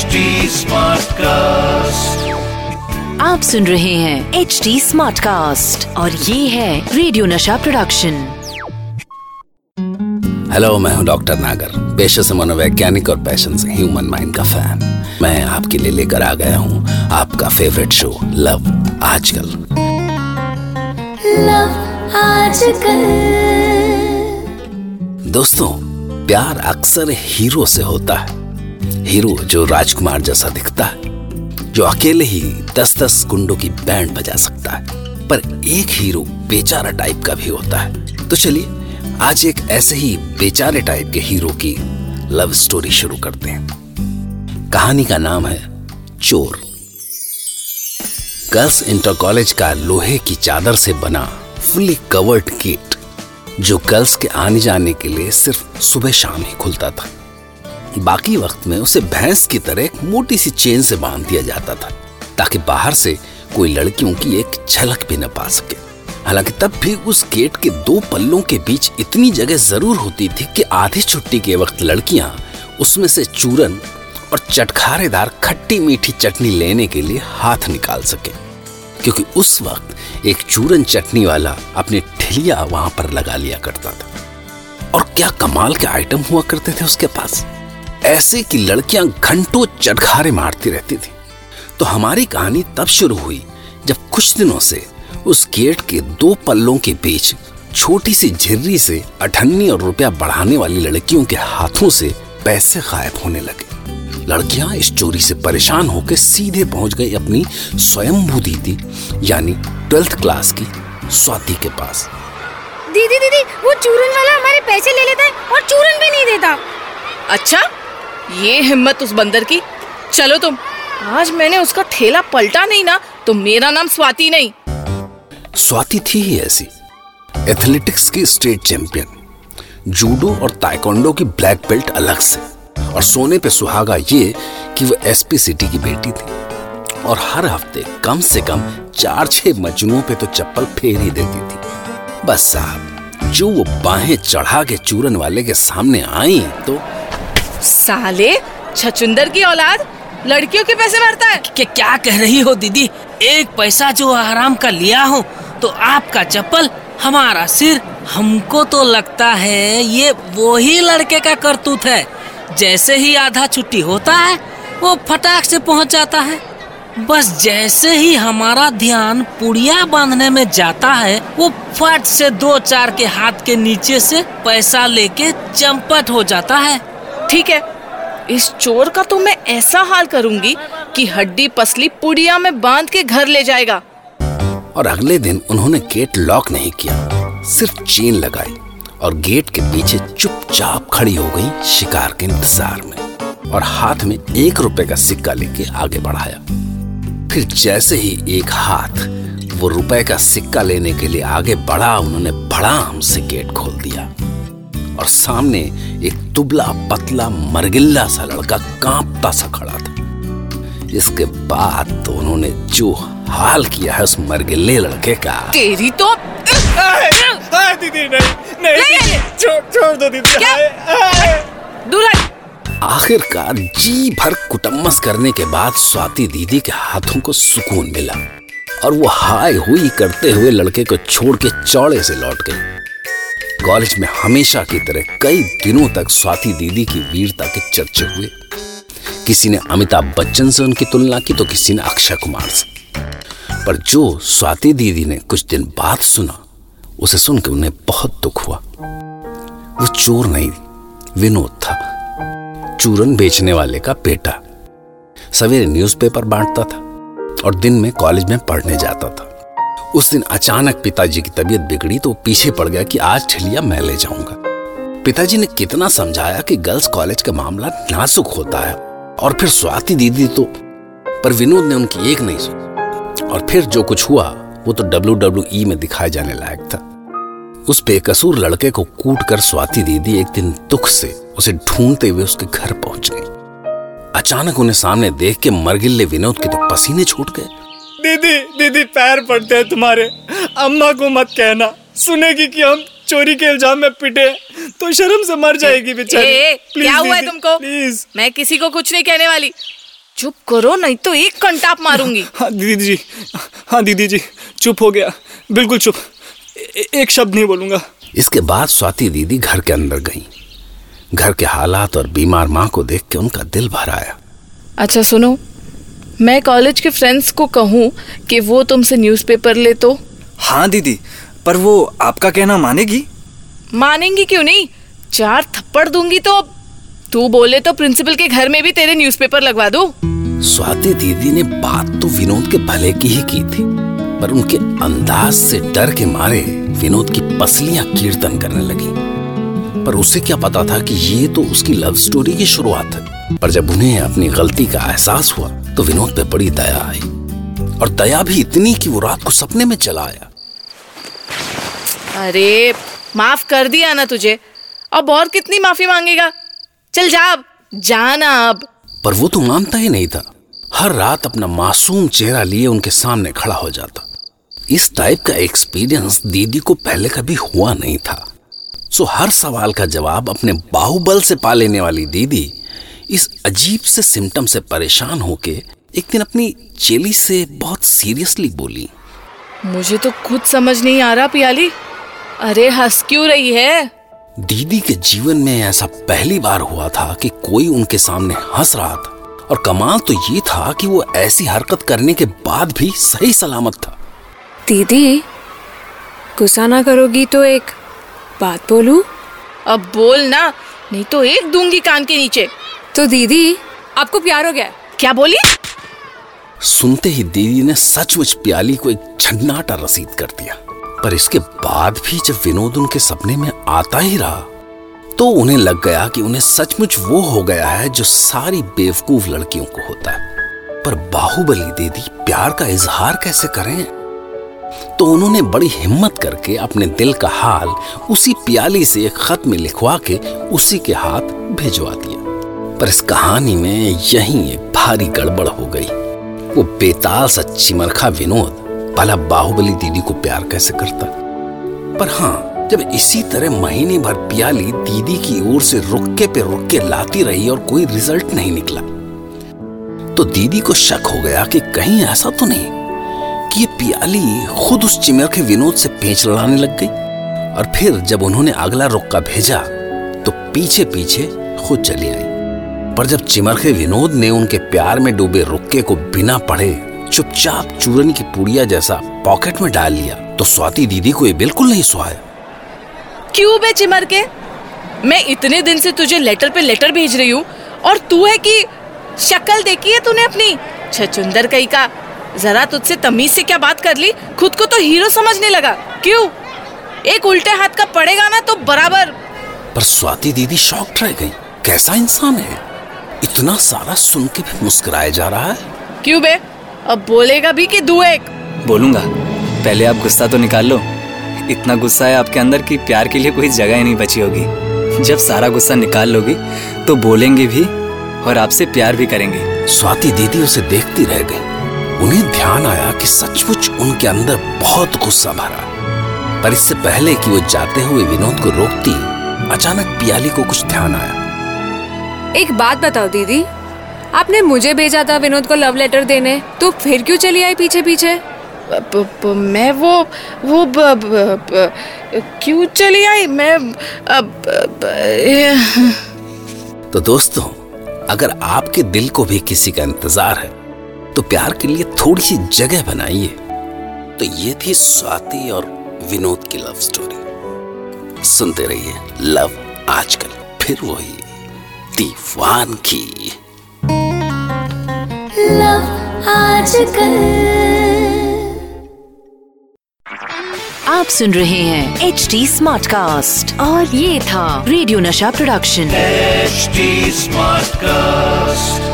HD cast आप सुन रहे हैं एच डी स्मार्ट कास्ट और ये है रेडियो नशा प्रोडक्शन हेलो मैं हूँ डॉक्टर नागर पेशे से मनोवैज्ञानिक और पैशन से ह्यूमन माइंड का फ़ैन मैं आपके लिए लेकर आ गया हूँ आपका favourite show love Aajkal. Love Aajkal. दोस्तों प्यार अक्सर हीरो से होता है। हीरो जो राजकुमार जैसा दिखता है, जो अकेले ही दस दस गुंडों की बैंड बजा सकता है, पर एक हीरो बेचारा टाइप का भी होता है। तो चलिए, आज एक ऐसे ही बेचारे टाइप के हीरो की लव स्टोरी शुरू करते हैं। कहानी का नाम है चोर। गर्ल्स इंटर कॉलेज का लोहे की चादर से बना फुल्ली कवर्ड गेट जो गर्ल्स के आने जाने के लिए सिर्फ़ सुबह शाम ही खुलता था। बाकी वक्त में उसे भैंस की तरह एक मोटी सी चेन से बाँध दिया जाता था, ताकि बाहर से कोई लड़कियों की एक झलक भी न पा सके। हालाँकि तब भी उस गेट के दो पल्लों के बीच इतनी जगह ज़रूर होती थी कि आधी छुट्टी के वक्त लड़कियाँ उसमें से चूरन और चटखारेदार खट्टी मीठी चटनी लेने के लिए हाथ निकाल सके, क्योंकि उस वक्त एक चूरन चटनी वाला अपनी ठिलिया वहाँ पर लगा लिया करता था। और क्या कमाल के आइटम हुआ करते थे उसके पास? ऐसे कि लड़कियाँ घंटों चटखारे मारती रहती थी। तो हमारी कहानी तब शुरू हुई जब कुछ दिनों से उस गेट के दो पल्लों के बीच छोटी सी झिर्री से अठन्नी और रुपया बढ़ाने वाली लड़कियों के हाथों से पैसे गायब होने लगे। लड़कियाँ इस चोरी से परेशान होकर सीधे पहुँच गई अपनी स्वयंभू दीदी यानी ट्वेल्थ क्लास की स्वाति के पास। दीदी दीदी वो चूरन वाला हमारे पैसे ले लेता है और चूरन भी नहीं देता। अच्छा? ये हिम्मत उस बंदर की। चलो तुम। आज मैंने उसका ठेला पलटा नहीं ना तो मेरा नाम स्वाति नहीं। स्वाति थी ही ऐसी। एथलेटिक्स की स्टेट चैंपियन। जूडो और ताइकोंडो की ब्लैक बेल्ट अलग से। और सोने पे सुहागा ये कि वो एसपी सिटी की बेटी थी। और हर हफ़्ते कम से कम चार छह मजनुओं पे तो चप्पल फेर ही देती थी। बस साहब, जो वो बाहें चढ़ा के चूरन वाले के सामने आई तो साले छचुंदर की औलाद लड़कियों के पैसे मारता है। कि क्या कह रही हो दीदी? एक पैसा जो आराम का लिया हो तो आपका चप्पल हमारा सिर हमको तो लगता है ये वो ही लड़के का करतूत है। जैसे ही आधा छुट्टी होता है, वो फटाक से पहुँच जाता है। बस जैसे ही हमारा ध्यान पुड़िया बांधने में जाता है, वो फट से दो चार के हाथ के नीचे से पैसा लेके चंपट हो जाता है। ठीक है। इस चोर का तो मैं ऐसा हाल करूँगी कि हड्डी पसली पुड़िया में बाँध के घर ले जाएगा। और अगले दिन उन्होंने गेट लॉक नहीं किया, सिर्फ़ चेन लगाई और गेट के पीछे चुपचाप खड़ी हो गई शिकार के इंतज़ार में और हाथ में एक रुपए का सिक्का लेके आगे बढ़ाया। फिर जैसे ही एक हाथ वो रुपए का सिक्का लेने के लिए आगे बढ़ा, उन्होंने बड़ा हमसे गेट खोल दिया। और सामने एक दुबला पतला मरगिल्ला सा लड़का कांपता सा खड़ा था। इसके बाद तो उन्होंने जो हाल किया है उस मरगिल्ले लड़के का। तेरी तो दीदी नहीं नहीं छोड़ छोड़ दो दीदी क्या? आखिरकार जी भर कुटम्मस करने के बाद स्वाति दीदी के हाथों को सुकून मिला और वो हाय हुई करते हुए लड़के को छोड़ के चौड़े से लौट गई। कॉलेज में हमेशा की तरह कई दिनों तक स्वाति दीदी की वीरता के चर्चे हुए। किसी ने अमिताभ बच्चन से उनकी तुलना की तो किसी ने अक्षय कुमार से। पर जो स्वाति दीदी ने कुछ दिन बाद सुना, उसे सुनकर उन्हें बहुत दुख हुआ। वो चोर नहीं, विनोद था। चूरन बेचने वाले का बेटा। सवेरे न्यूज़पेपर बांटता था और दिन में कॉलेज में पढ़ने जाता था। उस दिन अचानक पिताजी की तबीयत बिगड़ी तो पीछे पड़ गया कि आज ठिलिया मैं ले जाऊँगा। पिताजी ने कितना समझाया कि गर्ल्स कॉलेज का मामला नाजुक होता है और फिर स्वाति दीदी तो पर विनोद ने उनकी एक नहीं सुनी। और फिर जो कुछ हुआ, वो तो डब्ल्यू डब्ल्यू ई में दिखाए जाने लायक था। उस बेकसूर लड़के को कूट कर स्वाति दीदी एक दिन दुख से उसे ढूंढते हुए उसके घर पहुँच गई। अचानक उन्हें सामने देख के मरगिल्ले विनोद के तो पसीने छूट गए। दीदी दीदी पैर पड़ते हैं तुम्हारे। अम्मा को मत कहना। सुनेगी कि हम चोरी के इल्ज़ाम में पिटे तो शर्म से मर जाएगी बेचारी। क्या हुआ है तुमको? प्लीज़ मैं किसी को कुछ नहीं कहने वाली। चुप करो नहीं तो एक कंटाप मारूँगी। हाँ दीदी जी हाँ दीदी जी चुप हो गया। बिल्कुल चुप। ए- एक शब्द नहीं बोलूँगा। इसके बाद स्वाति दीदी घर के अंदर गई। घर के हालात और बीमार माँ को देख के उनका दिल भर आया। अच्छा सुनो। मैं कॉलेज के फ्रेंड्स को कहूँ कि वो तुमसे न्यूज़पेपर ले तो। हाँ दीदी पर वो आपका कहना मानेगी? मानेंगी क्यों नहीं? चार थप्पड़ दूँगी तो तू बोले तो प्रिंसिपल के घर में भी तेरे न्यूज़पेपर लगवा दूँ। स्वाति दीदी ने बात तो विनोद के भले की ही की थी पर उनके अंदाज से डर के मारे विनोद की पसलियाँ कीर्तन करने लगी। पर उसे क्या पता था कि ये तो उसकी लव स्टोरी की शुरुआत है। पर जब उन्हें अपनी गलती का एहसास हुआ तो विनोद पे बड़ी दया आई और दया भी इतनी कि वो रात को सपने में चला आया। अरे माफ़ कर दिया ना तुझे। अब और कितनी माफ़ी मांगेगा? चल जा अब जाना अब। पर वो तो मानता ही नहीं था। हर रात अपना मासूम चेहरा लिए उनके सामने खड़ा हो जाता। इस टाइप का एक्सपीरियंस दीदी को पहले कभी हुआ नहीं था। सो हर सवाल का जवाब अपने बाहुबल से पा लेने वाली दीदी इस अजीब से सिम्टम से परेशान होके एक दिन अपनी चेली से बहुत सीरियसली बोली। मुझे तो खुद समझ नहीं आ रहा पियाली। अरे हंस क्यों रही है? दीदी के जीवन में ऐसा पहली बार हुआ था कि कोई उनके सामने हंस रहा था। और कमाल तो ये था कि वो ऐसी हरकत करने के बाद भी सही सलामत था। दीदी गुस्सा ना करोगी तो एक बात बोलूँ? अब बोल ना नहीं तो एक दूँगी कान के नीचे। तो दीदी आपको प्यार हो गया? क्या बोली? सुनते ही दीदी ने सचमुच प्याली को एक झन्नाटा रसीद कर दिया। पर इसके बाद भी जब विनोद उनके सपने में आता ही रहा तो उन्हें लग गया कि उन्हें सचमुच वो हो गया है जो सारी बेवकूफ़ लड़कियों को होता है। पर बाहुबली दीदी प्यार का इजहार कैसे करें? तो उन्होंने बड़ी हिम्मत करके अपने दिल का हाल उसी प्याली से एक खत में लिखवा के उसी के हाथ भिजवा दिया। पर इस कहानी में यही एक भारी गड़बड़ हो गई। वो बेताल सा चिमरखा विनोद भला बाहुबली दीदी को प्यार कैसे करता? पर हाँ जब इसी तरह महीने भर प्याली दीदी की ओर से रुक्के पे रुक्के लाती रही और कोई रिज़ल्ट नहीं निकला तो दीदी को शक हो गया कि कहीं ऐसा तो नहीं कि ये पियाली खुद उस चिमर के विनोद से पेच लड़ाने लग गई। और फिर जब उन्होंने अगला रुक्का भेजा तो पीछे पीछे खुद चली आई। पर जब चिमरखे विनोद ने उनके प्यार में डूबे रुक्के को बिना पढ़े चुपचाप चूरन की पुड़िया जैसा पॉकेट में डाल लिया तो स्वाति दीदी को ये बिल्कुल नहीं सुहाया। क्यों बे चिमर के? मैं इतने दिन से तुझे लेटर पे लेटर भेज रही हूँ और तू है कि शक्ल देखी है तूने अपनी? छचुंदर कहीं का जरा तुझसे तमीज से क्या बात कर ली? खुद को तो हीरो समझने लगा। क्यों? एक उल्टे हाथ का पड़ेगा ना तो बराबर। पर स्वाति दीदी शॉक्ड रह गई। कैसा इंसान है? इतना सारा सुन के भी मुस्कुराया जा रहा है? क्यों बे? अब बोलेगा भी कि दू एक। बोलूँगा। पहले आप गुस्सा तो निकाल लो। इतना गुस्सा है आपके अंदर कि प्यार के लिए कोई जगह ही नहीं बची होगी। जब सारा गुस्सा निकाल लोगी तो बोलेंगे भी और आपसे प्यार भी करेंगे। स्वाति दीदी उसे देखती रह गई। उन्हें ध्यान आया कि सचमुच उनके अंदर बहुत गुस्सा भरा। पर इससे पहले कि वो जाते हुए विनोद को रोकती अचानक पियाली को कुछ ध्यान आया। एक बात बताओ दीदी। आपने मुझे भेजा था विनोद को लव लेटर देने तो फिर क्यों चली आई पीछे पीछे प, प, मैं वो वो ब, ब, ब, क्यों चली आई? मैं अब तो दोस्तों अगर आपके दिल को भी किसी का इंतज़ार है तो प्यार के लिए थोड़ी सी जगह बनाइए। तो ये थी स्वाति और विनोद की लव स्टोरी सुनते रहिए लव आजकल फिर वही। दीवान की। आप सुन रहे हैं एच डी स्मार्ट कास्ट और ये था रेडियो नशा प्रोडक्शन। HD smart Smartcast.